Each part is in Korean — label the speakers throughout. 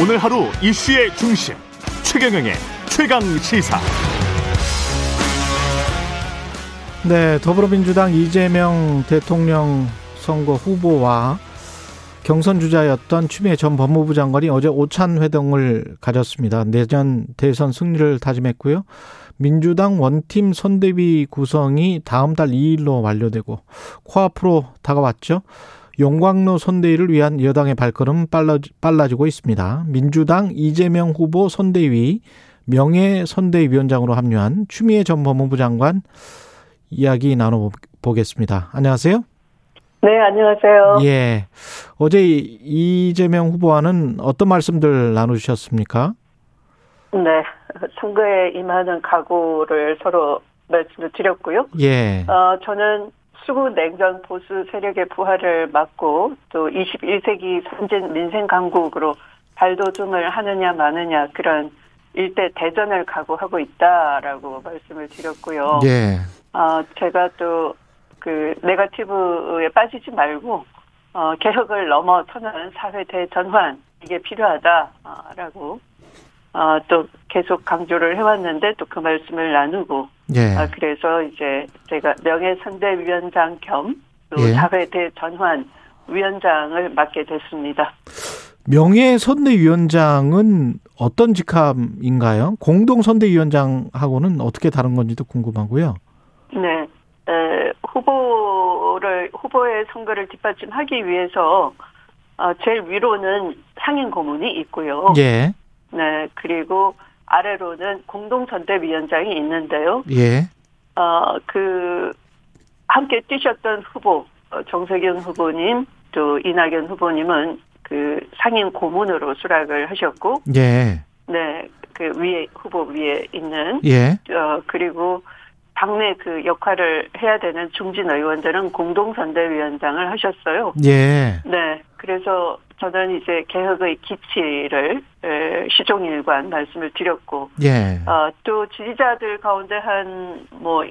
Speaker 1: 오늘 하루 이슈의 중심 최경영의 최강 시사.
Speaker 2: 네, 더불어민주당 이재명 대통령 선거 후보와 경선 주자였던 추미애 전 법무부 장관이 어제 오찬 회동을 가졌습니다. 내년 대선 승리를 다짐했고요. 민주당 원팀 선대위 구성이 다음 달 2일로 완료되고 코앞으로 다가왔죠. 용광로 선대위를 위한 여당의 발걸음 빨라지고 있습니다. 민주당 이재명 후보 선대위 명예 선대위원장으로 합류한 추미애 전 법무부 장관 이야기 나눠보겠습니다. 안녕하세요.
Speaker 3: 네, 안녕하세요.
Speaker 2: 예. 어제 이재명 후보와는 어떤 말씀들 나누셨습니까?
Speaker 3: 네, 선거에 임하는 각오를 서로 말씀을 드렸고요.
Speaker 2: 예.
Speaker 3: 어, 저는 수구 냉전 보수 세력의 부활을 막고 또 21세기 선진 민생 강국으로 발돋움을 하느냐 마느냐 그런 일대 대전을 각오하고 있다라고 말씀을 드렸고요.
Speaker 2: 예.
Speaker 3: 어, 제가 또 그 네가티브에 빠지지 말고 어, 개혁을 넘어서는 사회 대전환 이게 필요하다라고 어, 또 계속 강조를 해왔는데 또 그 말씀을 나누고
Speaker 2: 예.
Speaker 3: 아, 그래서 이제 제가 명예선대위원장 겸또
Speaker 2: 예.
Speaker 3: 사회 대 전환 위원장을 맡게 됐습니다.
Speaker 2: 명예 선대위원장은 어떤 직함인가요? 공동 선대위원장하고는 어떻게 다른 건지도 궁금하고요.
Speaker 3: 네, 에, 후보를 후보의 선거를 뒷받침하기 위해서 어, 제일 위로는 상임 고문이 있고요.
Speaker 2: 예.
Speaker 3: 네, 그리고 아래로는 공동선대위원장이 있는데요.
Speaker 2: 예.
Speaker 3: 어, 그, 함께 뛰셨던 후보, 어, 정세균 후보님, 또 이낙연 후보님은 그 상임 고문으로 수락을 하셨고,
Speaker 2: 예.
Speaker 3: 네, 그 위에, 후보 위에 있는,
Speaker 2: 예.
Speaker 3: 어, 그리고 당내 그 역할을 해야 되는 중진 의원들은 공동선대위원장을 하셨어요.
Speaker 2: 예.
Speaker 3: 네, 그래서 저는 이제 개혁의 기치를 에, 시종일관 말씀을 드렸고,
Speaker 2: 예.
Speaker 3: 어, 또 지지자들 가운데 한 뭐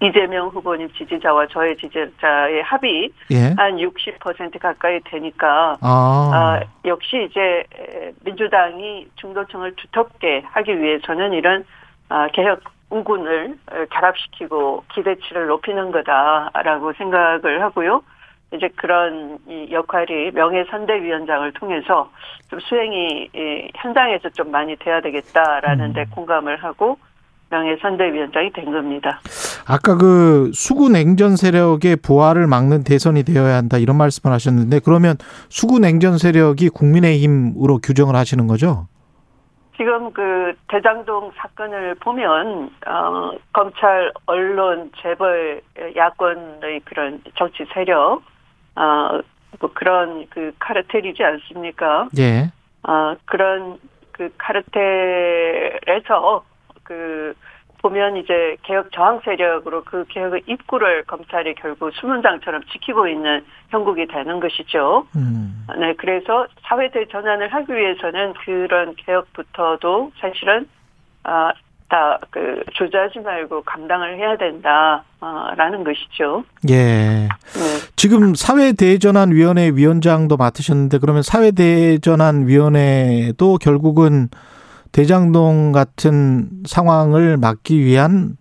Speaker 3: 이재명 후보님 지지자와 저의 지지자의 합이
Speaker 2: 예.
Speaker 3: 한60% 가까이 되니까
Speaker 2: 아.
Speaker 3: 아, 역시 이제 에, 민주당이 중도층을 두텁게 하기 위해서는 이런 아, 개혁 우군을 어, 결합시키고 기대치를 높이는 거다라고 생각을 하고요. 이제 그런 이 역할이 명예 선대위원장을 통해서 좀 수행이 이 현장에서 좀 많이 돼야 되겠다라는 데 공감을 하고 명예 선대위원장이 된 겁니다.
Speaker 2: 아까 그 수구 냉전 세력의 부활을 막는 대선이 되어야 한다 이런 말씀을 하셨는데 그러면 수구 냉전 세력이 국민의힘으로 규정을 하시는 거죠?
Speaker 3: 지금 그 대장동 사건을 보면 어, 검찰, 언론, 재벌, 야권의 그런 정치 세력, 어, 뭐 그런 그 카르텔이지 않습니까?
Speaker 2: 예.
Speaker 3: 어, 그런 그 카르텔에서 그 보면 이제 개혁 저항 세력으로 그 개혁의 입구를 검찰이 결국 수문장처럼 지키고 있는 형국이 되는 것이죠.
Speaker 2: 음.
Speaker 3: 네, 그래서 사회 대 전환을 하기 위해서는 그런 개혁부터도 사실은 아, 다 그 조절하지 말고 감당을 해야 된다라는 것이죠.
Speaker 2: 예.
Speaker 3: 네.
Speaker 2: 지금 사회대전환위원회 위원장도 맡으셨는데 그러면 사회대전환위원회도 결국은 대장동 같은 상황을 막기 위한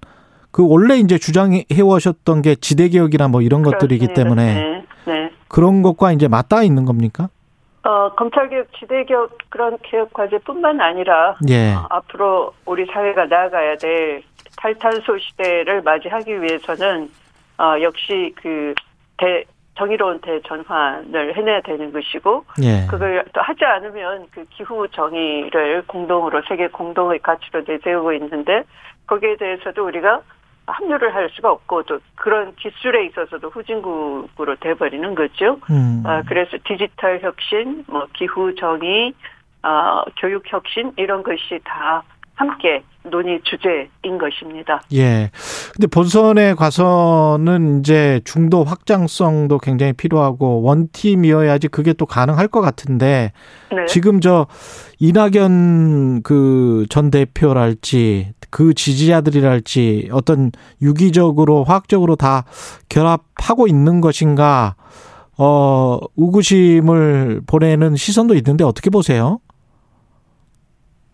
Speaker 2: 그 원래 이제 주장해 오셨던 게 지대개혁이나 뭐 이런 것들이기
Speaker 3: 그렇습니다.
Speaker 2: 때문에
Speaker 3: 네, 네.
Speaker 2: 그런 것과 이제 맞닿아 있는 겁니까?
Speaker 3: 어, 검찰개혁, 지대개혁 그런 개혁 과제뿐만 아니라
Speaker 2: 예.
Speaker 3: 어, 앞으로 우리 사회가 나아가야 될 탈탄소 시대를 맞이하기 위해서는 어, 역시 그 대, 정의로운 대전환을 해내야 되는 것이고
Speaker 2: 예.
Speaker 3: 그걸 또 하지 않으면 그 기후 정의를 공동으로 세계 공동의 가치로 내세우고 있는데 거기에 대해서도 우리가 합류를 할 수가 없고 또 그런 기술에 있어서도 후진국으로 돼버리는 거죠.
Speaker 2: 음.
Speaker 3: 아, 그래서 디지털 혁신, 뭐 기후 정의, 아, 교육 혁신 이런 것이 다 함께 논의 주제인 것입니다.
Speaker 2: 예. 근데 본선에 가서는 이제 중도 확장성도 굉장히 필요하고 원팀이어야지 그게 또 가능할 것 같은데
Speaker 3: 네.
Speaker 2: 지금 저 이낙연 그 전 대표랄지 그 지지자들이랄지 어떤 유기적으로 화학적으로 다 결합하고 있는 것인가 어, 우구심을 보내는 시선도 있는데 어떻게 보세요?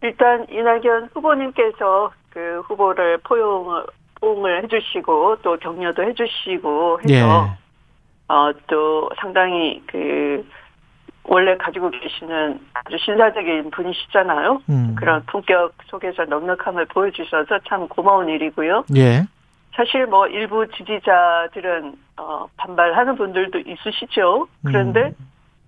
Speaker 3: 일단 이낙연 후보님께서 그 후보를 포용을 포옹을 해주시고 또 격려도 해주시고 해서
Speaker 2: 예.
Speaker 3: 어, 또 상당히 그 원래 가지고 계시는 아주 신사적인 분이시잖아요.
Speaker 2: 음.
Speaker 3: 그런 품격 속에서 넉넉함을 보여주셔서 참 고마운 일이고요.
Speaker 2: 예.
Speaker 3: 사실 뭐 일부 지지자들은 어, 반발하는 분들도 있으시죠. 그런데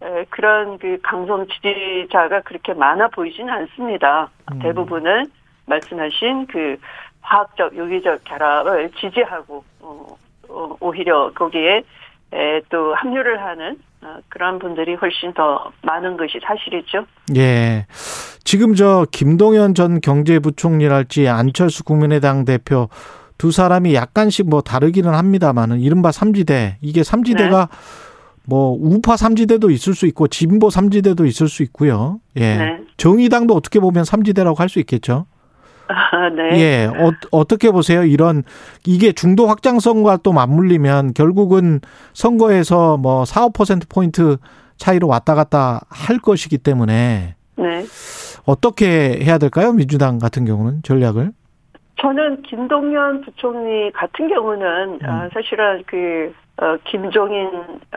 Speaker 3: 에, 그런 그 강성 지지자가 그렇게 많아 보이지는 않습니다.
Speaker 2: 음.
Speaker 3: 대부분은 말씀하신 그 화학적 유기적 결합을 지지하고 어, 어, 오히려 거기에 에, 또 합류를 하는 어, 그런 분들이 훨씬 더 많은 것이 사실이죠.
Speaker 2: 예. 지금 저 김동연 전 경제부총리랄지 안철수 국민의당 대표 두 사람이 약간씩 뭐 다르기는 합니다만은 이른바 삼지대 이게 삼지대가 뭐 우파 삼지대도 있을 수 있고 진보 삼지대도 있을 수 있고요. 예.
Speaker 3: 네.
Speaker 2: 정의당도 어떻게 보면 삼지대라고 할 수 있겠죠.
Speaker 3: 아, 네.
Speaker 2: 예. 어, 어떻게 보세요? 이런 이게 중도 확장성과 또 맞물리면 결국은 선거에서 뭐 4, 5% 포인트 차이로 왔다 갔다 할 것이기 때문에
Speaker 3: 네.
Speaker 2: 어떻게 해야 될까요? 민주당 같은 경우는 전략을?
Speaker 3: 저는 김동연 부총리 같은 경우는 아, 사실은 그 어, 김종인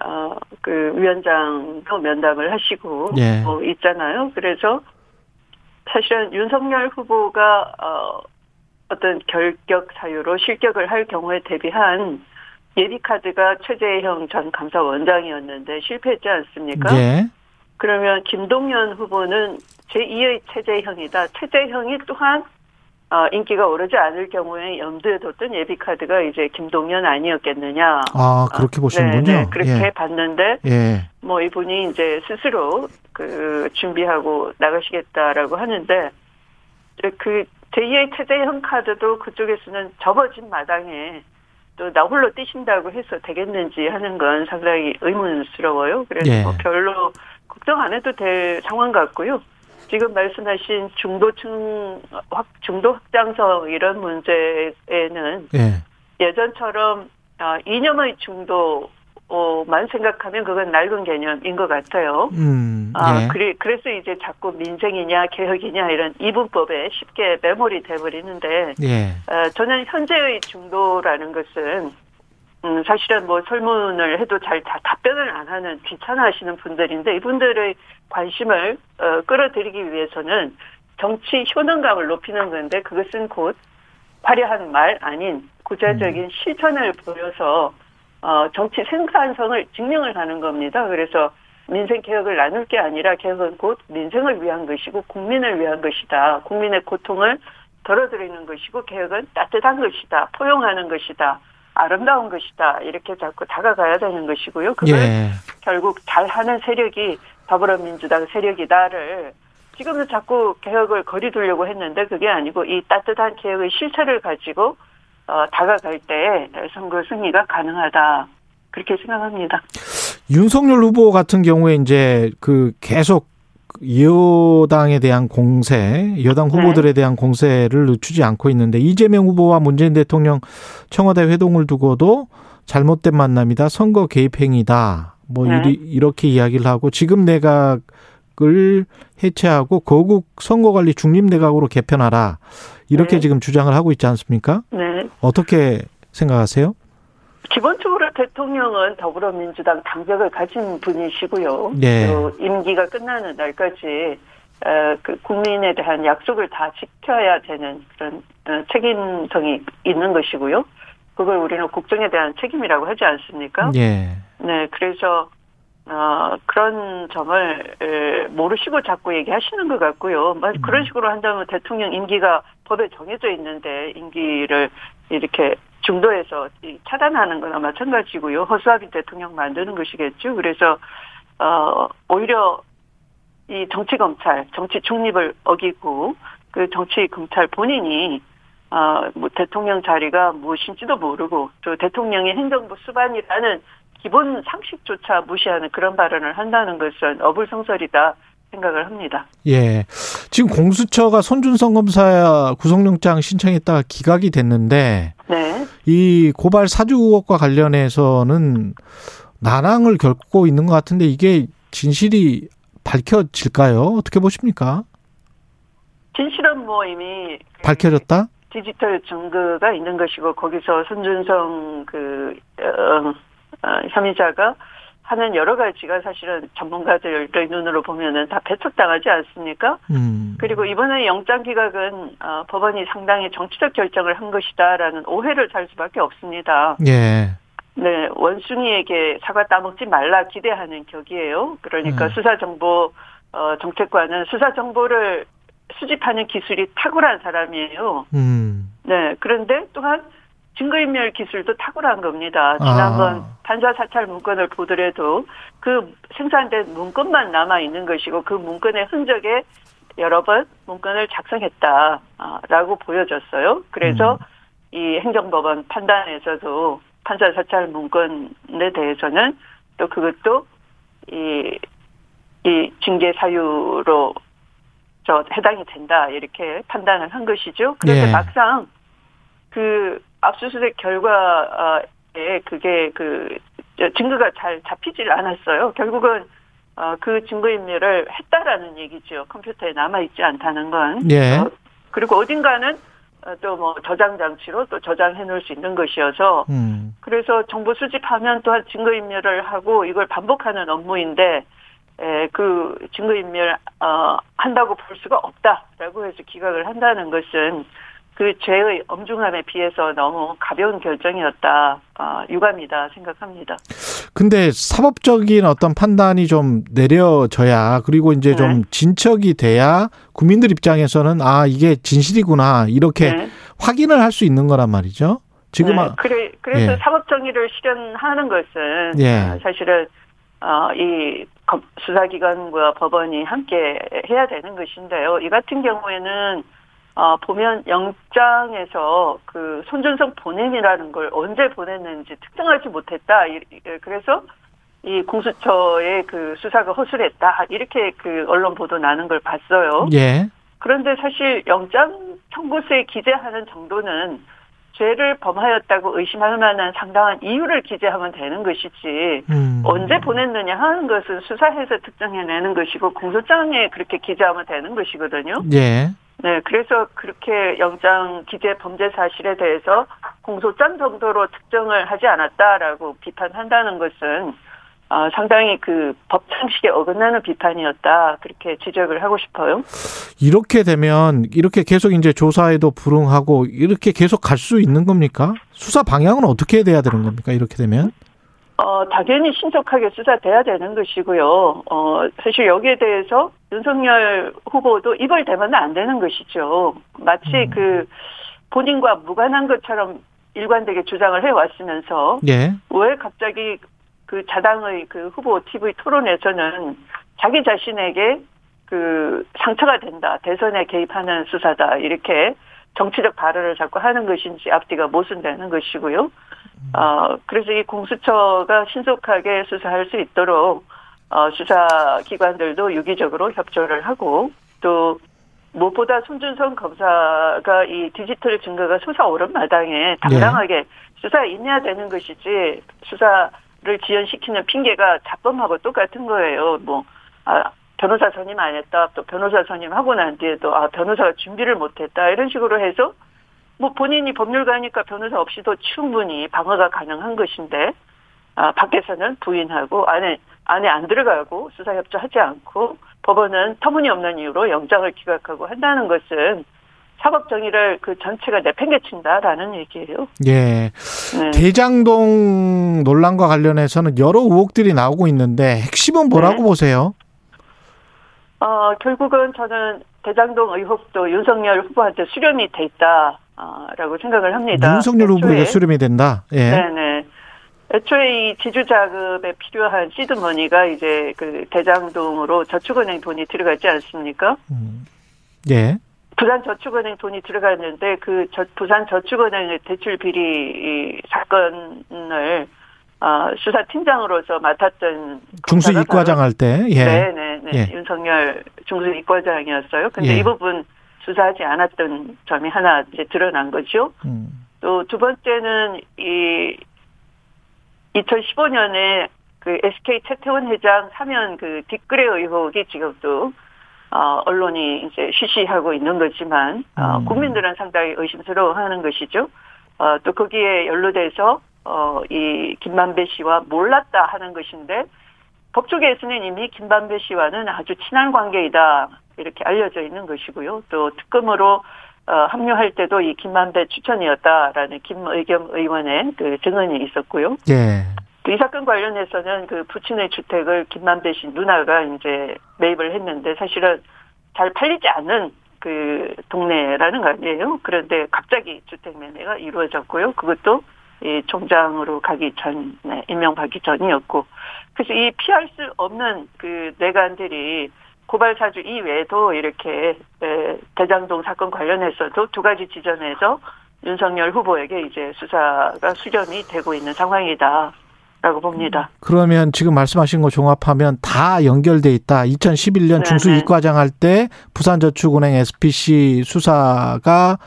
Speaker 3: 어, 그 위원장도 면담을 하시고
Speaker 2: 예.
Speaker 3: 어, 있잖아요. 그래서 사실은 윤석열 후보가 어, 어떤 결격 사유로 실격을 할 경우에 대비한 예비 카드가 최재형 전 감사원장이었는데 실패했지 않습니까?
Speaker 2: 예.
Speaker 3: 그러면 김동연 후보는 제2의 최재형이다. 최재형이 또한 어, 인기가 오르지 않을 경우에 염두에 뒀던 예비 카드가 이제 김동연 아니었겠느냐.
Speaker 2: 아, 그렇게 보시는군요.
Speaker 3: 네, 네, 그렇게
Speaker 2: 예.
Speaker 3: 봤는데
Speaker 2: 예.
Speaker 3: 뭐 이분이 이제 스스로 그 준비하고 나가시겠다라고 하는데 그 제2의 최재형 카드도 그쪽에서는 접어진 마당에 또 나 홀로 뛰신다고 해서 되겠는지 하는 건 상당히 의문스러워요. 그래서
Speaker 2: 예.
Speaker 3: 뭐 별로 걱정 안 해도 될 상황 같고요. 지금 말씀하신 중도층 확 중도 확장성 이런 문제에는
Speaker 2: 예.
Speaker 3: 예전처럼 어, 이념의 중도 만 생각하면 그건 낡은 개념인 것 같아요.
Speaker 2: 음.
Speaker 3: 아,
Speaker 2: 예.
Speaker 3: 그래, 그래서 이제 자꾸 민생이냐, 개혁이냐, 이런 이분법에 쉽게 매몰이 돼버리는데,
Speaker 2: 예.
Speaker 3: 어, 저는 현재의 중도라는 것은, 음, 사실은 뭐 설문을 해도 잘 다 답변을 안 하는 귀찮아 하시는 분들인데, 이분들의 관심을, 어, 끌어들이기 위해서는 정치 효능감을 높이는 건데, 그것은 곧 화려한 말 아닌 구체적인 실천을 보여서, 어, 정치 생산성을 증명을 하는 겁니다. 그래서 민생 개혁을 나눌 게 아니라 개혁은 곧 민생을 위한 것이고 국민을 위한 것이다. 국민의 고통을 덜어드리는 것이고 개혁은 따뜻한 것이다. 포용하는 것이다. 아름다운 것이다. 이렇게 자꾸 다가가야 되는 것이고요. 그걸
Speaker 2: 예.
Speaker 3: 결국 잘하는 세력이 더불어민주당 세력이다를 지금도 자꾸 개혁을 거리두려고 했는데 그게 아니고 이 따뜻한 개혁의 실체를 가지고 어, 다가갈 때 선거 승리가 가능하다. 그렇게 생각합니다.
Speaker 2: 윤석열 후보 같은 경우에 이제 그 계속 여당에 대한 공세, 여당
Speaker 3: 네.
Speaker 2: 후보들에 대한 공세를 늦추지 않고 있는데 이재명 후보와 문재인 대통령 청와대 회동을 두고도 잘못된 만남이다, 선거 개입 행위다, 뭐
Speaker 3: 네.
Speaker 2: 이리, 이렇게 이야기를 하고 지금 내각을 해체하고 거국 선거관리 중립 내각으로 개편하라 이렇게
Speaker 3: 네.
Speaker 2: 지금 주장을 하고 있지 않습니까?
Speaker 3: 네.
Speaker 2: 어떻게 생각하세요?
Speaker 3: 기본적으로 대통령은 더불어민주당 당적을 가진 분이시고요.
Speaker 2: 네.
Speaker 3: 또 임기가 끝나는 날까지 어, 그 국민에 대한 약속을 다 지켜야 되는 그런 어, 책임성이 있는 것이고요. 그걸 우리는 국정에 대한 책임이라고 하지 않습니까?
Speaker 2: 예.
Speaker 3: 네, 그래서 어, 그런 점을 에, 모르시고 자꾸 얘기하시는 것 같고요. 만
Speaker 2: 음.
Speaker 3: 그런 식으로 한다면 대통령 임기가 법에 정해져 있는데 임기를 이렇게 중도에서 이 차단하는 거나 마찬가지고요. 허수아비 대통령 만드는 것이겠죠. 그래서 어, 오히려 이 정치 검찰, 정치 중립을 어기고 그 정치 검찰 본인이 어, 뭐 대통령 자리가 무엇인지도 모르고 또 대통령의 행정부 수반이라는 기본 상식조차 무시하는 그런 발언을 한다는 것은 어불성설이다 생각을 합니다.
Speaker 2: 예. 지금 공수처가 손준성 검사 구속영장 신청했다가 기각이 됐는데
Speaker 3: 네.
Speaker 2: 이 고발 사주 의혹과 관련해서는 난항을 겪고 있는 것 같은데 이게 진실이 밝혀질까요? 어떻게 보십니까?
Speaker 3: 진실은 뭐 이미
Speaker 2: 밝혀졌다?
Speaker 3: 디지털 증거가 있는 것이고 거기서 손준성 그 어, 어, 혐의자가 하는 여러 가지가 사실은 전문가들의 눈으로 보면은 다 배척당하지 않습니까?
Speaker 2: 음.
Speaker 3: 그리고 이번에 영장 기각은 어, 법원이 상당히 정치적 결정을 한 것이다라는 오해를 살 수밖에 없습니다.
Speaker 2: 예.
Speaker 3: 네, 원숭이에게 사과 따먹지 말라 기대하는 격이에요. 그러니까
Speaker 2: 음.
Speaker 3: 수사 정보 어, 정책관은 수사 정보를 수집하는 기술이 탁월한 사람이에요.
Speaker 2: 음.
Speaker 3: 네, 그런데 또한 증거인멸 기술도 탁월한 겁니다. 지난번
Speaker 2: 아.
Speaker 3: 판사 사찰 문건을 보더라도 그 생산된 문건만 남아 있는 것이고 그 문건의 흔적에 여러 번 문건을 작성했다라고 보여졌어요. 그래서
Speaker 2: 음.
Speaker 3: 이 행정법원 판단에서도 판사 사찰 문건에 대해서는 또 그것도 이, 이 징계 사유로 저 해당이 된다 이렇게 판단을 한 것이죠. 그런데
Speaker 2: 예.
Speaker 3: 막상 그 압수수색 결과에 그게 그 증거가 잘 잡히질 않았어요. 결국은 어, 그 증거인멸을 했다라는 얘기죠. 컴퓨터에 남아 있지 않다는 건.
Speaker 2: 예.
Speaker 3: 어, 그리고 어딘가는 또 뭐 저장 장치로 또 저장해 놓을 수 있는 것이어서
Speaker 2: 음.
Speaker 3: 그래서 정보 수집하면 또한 증거 인멸을 하고 이걸 반복하는 업무인데 에, 그 증거 인멸 어, 한다고 볼 수가 없다라고 해서 기각을 한다는 것은 그 죄의 엄중함에 비해서 너무 가벼운 결정이었다 어, 유감이다 생각합니다.
Speaker 2: 근데 사법적인 어떤 판단이 좀 내려져야 그리고 이제 좀
Speaker 3: 네.
Speaker 2: 진척이 돼야 국민들 입장에서는 아 이게 진실이구나 이렇게
Speaker 3: 네.
Speaker 2: 확인을 할 수 있는 거란 말이죠. 지금
Speaker 3: 네,
Speaker 2: 아,
Speaker 3: 그래 그래서
Speaker 2: 예.
Speaker 3: 사법 정의를 실현하는 것은
Speaker 2: 예.
Speaker 3: 어, 사실은 어, 이 검- 수사기관과 법원이 함께 해야 되는 것인데요. 이 같은 경우에는 어, 보면 영장에서 그 손준성 본인이라는 걸 언제 보냈는지 특정하지 못했다. 이- 이- 그래서 이 공수처의 그 수사가 허술했다. 이렇게 그 언론 보도 나는 걸 봤어요.
Speaker 2: 예.
Speaker 3: 그런데 사실 영장 청구서에 기재하는 정도는 죄를 범하였다고 의심할 만한 상당한 이유를 기재하면 되는 것이지
Speaker 2: 음.
Speaker 3: 언제 보냈느냐 하는 것은 수사해서 특정해내는 것이고 공소장에 그렇게 기재하면 되는 것이거든요.
Speaker 2: 예.
Speaker 3: 네, 그래서 그렇게 영장 기재 범죄 사실에 대해서 공소장 정도로 특정을 하지 않았다라고 비판한다는 것은 어, 상당히 그 법 상식에 어긋나는 비판이었다 그렇게 지적을 하고 싶어요.
Speaker 2: 이렇게 되면 이렇게 계속 이제 조사에도 불응하고 이렇게 계속 갈 수 있는 겁니까? 수사 방향은 어떻게 돼야 되는 겁니까? 이렇게 되면?
Speaker 3: 어, 당연히 신속하게 수사돼야 되는 것이고요. 어, 사실 여기에 대해서 윤석열 후보도 입을 대면 안 되는 것이죠. 마치
Speaker 2: 음.
Speaker 3: 그 본인과 무관한 것처럼 일관되게 주장을 해왔으면서
Speaker 2: 예.
Speaker 3: 왜 갑자기 그 자당의 그 후보 TV 토론에서는 자기 자신에게 그 상처가 된다. 대선에 개입하는 수사다. 이렇게 정치적 발언을 자꾸 하는 것인지 앞뒤가 모순되는 것이고요. 어, 그래서 이 공수처가 신속하게 수사할 수 있도록 어, 수사기관들도 유기적으로 협조를 하고 또 무엇보다 손준성 검사가 이 디지털 증거가 수사 오른 마당에 당당하게 수사에 임해야 되는 것이지 수사를 지연시키는 핑계가 자범하고 똑같은 거예요. 뭐 아, 변호사 선임 안 했다. 또 변호사 선임하고 난 뒤에도 아 변호사가 준비를 못 했다. 이런 식으로 해서 뭐 본인이 법률가니까 변호사 없이도 충분히 방어가 가능한 것인데 아, 밖에서는 부인하고 안에 안에 안 들어가고 수사 협조하지 않고 법원은 터무니없는 이유로 영장을 기각하고 한다는 것은 사법 정의를 그 전체가 내팽개친다라는 얘기예요.
Speaker 2: 예.
Speaker 3: 네.
Speaker 2: 대장동 논란과 관련해서는 여러 의혹들이 나오고 있는데 핵심은 뭐라고
Speaker 3: 네.
Speaker 2: 보세요?
Speaker 3: 어, 결국은 저는 대장동 의혹도 윤석열 후보한테 수렴이 돼 있다 라고 생각을 합니다.
Speaker 2: 윤석열 후보에게
Speaker 3: 애초에-
Speaker 2: 수렴이 된다. 예.
Speaker 3: 네네. 애초에 이 지주 자금에 필요한 seed money가 이제 그 대장동으로 저축은행 돈이 들어갔지 않습니까?
Speaker 2: 음. 예.
Speaker 3: 부산 저축은행 돈이 들어갔는데 그 저, 부산 저축은행의 대출 비리 이 사건을 어, 수사팀장으로서 맡았던
Speaker 2: 중수 2과장
Speaker 3: 바로-
Speaker 2: 할 때. 예.
Speaker 3: 네네네
Speaker 2: 예.
Speaker 3: 윤석열 중수 2과장이었어요. 근데
Speaker 2: 예.
Speaker 3: 이 부분 수사하지 않았던 점이 하나 이제 드러난 거죠.
Speaker 2: 음.
Speaker 3: 또두 번째는 이 2015년에 그 SK 최태원 회장 사면 그 뒷거래 의혹이 지금 또 어, 언론이 이제 쉬쉬하고 있는 거지만 어,
Speaker 2: 음.
Speaker 3: 국민들은 상당히 의심스러워하는 것이죠. 어, 또 거기에 연루돼서 어, 이 김만배 씨와 몰랐다 하는 것인데 법조계에서는 이미 김만배 씨와는 아주 친한 관계이다 이렇게 알려져 있는 것이고요. 또 특검으로 어, 합류할 때도 이 김만배 추천이었다라는 김의겸 의원의 그 증언이 있었고요.
Speaker 2: 예.
Speaker 3: 이 사건 관련해서는 그 부친의 주택을 김만배 씨 누나가 이제 매입을 했는데 사실은 잘 팔리지 않는 그 동네라는 거 아니에요. 그런데 갑자기 주택 매매가 이루어졌고요. 그것도 이 총장으로 가기 전, 네, 임명받기 전이었고. 그래서 이 피할 수 없는 그 내관들이 고발 사주 이외에도 이렇게 에, 대장동 사건 관련해서도 두 가지 지점에서 윤석열 후보에게 이제 수사가 수렴이 되고 있는 상황이다. 라고 봅니다.
Speaker 2: 그러면 지금 말씀하신 거 종합하면 다 연결돼 있다. 2011년
Speaker 3: 네,
Speaker 2: 중수
Speaker 3: 네.
Speaker 2: 이과장 할 때 부산저축은행 SPC 수사가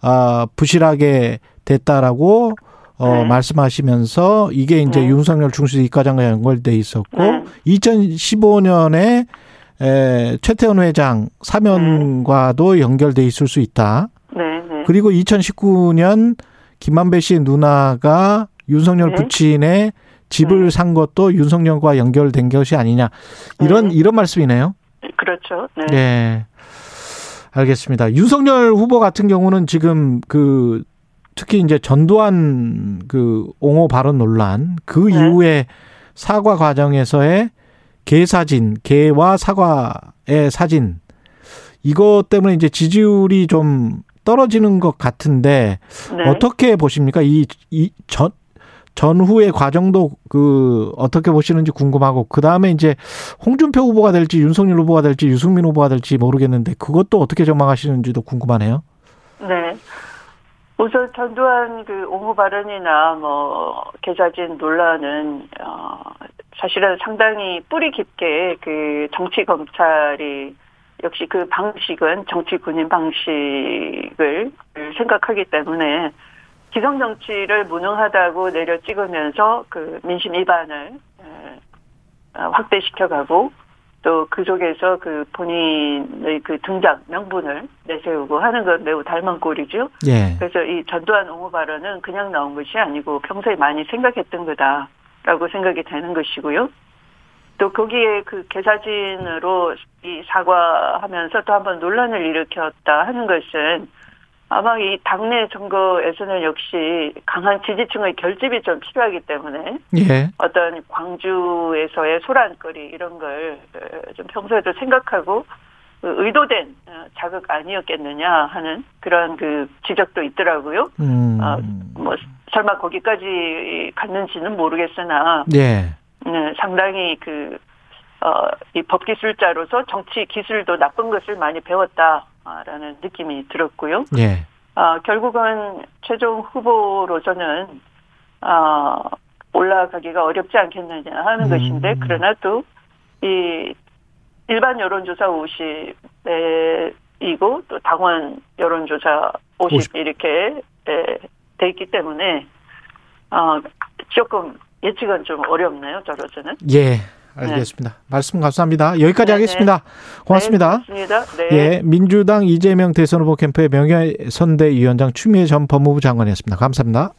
Speaker 2: 아, 부실하게 됐다라고 어,
Speaker 3: 네.
Speaker 2: 말씀하시면서 이게 이제
Speaker 3: 네.
Speaker 2: 윤석열 중수 이과장과 연결돼 있었고
Speaker 3: 네.
Speaker 2: 2015년에 에, 최태원 회장 사면과도 연결돼 있을 수 있다.
Speaker 3: 네, 네.
Speaker 2: 그리고 2019년 김만배 씨 누나가 윤석열
Speaker 3: 네.
Speaker 2: 부친의 집을
Speaker 3: 네.
Speaker 2: 산 것도 윤석열과 연결된 것이 아니냐 이런
Speaker 3: 네.
Speaker 2: 이런 말씀이네요.
Speaker 3: 그렇죠. 네.
Speaker 2: 네. 알겠습니다. 윤석열 후보 같은 경우는 지금 그 특히 이제 전두환 그 옹호 발언 논란 그
Speaker 3: 네.
Speaker 2: 이후에 사과 과정에서의 개 사진, 개와 사과의 사진 이것 때문에 이제 지지율이 좀 떨어지는 것 같은데
Speaker 3: 네.
Speaker 2: 어떻게 보십니까? 이, 이 전, 전후의 과정도 그 어떻게 보시는지 궁금하고 그 다음에 이제 홍준표 후보가 될지 윤석열 후보가 될지 유승민 후보가 될지 모르겠는데 그것도 어떻게 전망하시는지도 궁금하네요.
Speaker 3: 네. 우선 전두환 그 옹호 발언이나 뭐 계좌진 논란은 어 사실은 상당히 뿌리 깊게 그 정치 검찰이 역시 그 방식은 정치 군인 방식을 생각하기 때문에 기성 정치를 무능하다고 내려 찍으면서 그 민심 위반을 에, 어, 확대시켜가고 또 그 속에서 그 본인의 그 등장 명분을 내세우고 하는 건 매우 닮은 꼴이죠.
Speaker 2: 예.
Speaker 3: 그래서 이 전두환 옹호 발언은 그냥 나온 것이 아니고 평소에 많이 생각했던 거다 라고 생각이 되는 것이고요. 또 거기에 그 개사진으로 이 사과하면서 또 한번 논란을 일으켰다 하는 것은 아마 이 당내 선거에서는 역시 강한 지지층의 결집이 좀 필요하기 때문에
Speaker 2: 예.
Speaker 3: 어떤 광주에서의 소란거리 이런 걸 좀 평소에도 생각하고 그 의도된 어, 자극 아니었겠느냐 하는 그런 그 지적도 있더라고요.
Speaker 2: 음.
Speaker 3: 아, 뭐 설마 거기까지 갔는지는 모르겠으나
Speaker 2: 예.
Speaker 3: 네, 상당히 그 어, 이 법기술자로서 정치 기술도 나쁜 것을 많이 배웠다라는 느낌이 들었고요.
Speaker 2: 예.
Speaker 3: 아, 결국은 최종 후보로서는 아, 올라가기가 어렵지 않겠느냐 하는
Speaker 2: 음.
Speaker 3: 것인데 그러나 또 이 일반 여론조사 50이고 또 당원 여론조사 50,
Speaker 2: 50.
Speaker 3: 이렇게 에, 돼 있기 때문에 어, 조금 예측은 좀 어렵네요 저로서는.
Speaker 2: 예. 알겠습니다. 말씀 감사합니다. 여기까지
Speaker 3: 네,
Speaker 2: 하겠습니다. 고맙습니다.
Speaker 3: 네. 네.
Speaker 2: 예, 민주당 이재명 대선 후보 캠프의 명예선대위원장 추미애 전 법무부 장관이었습니다. 감사합니다.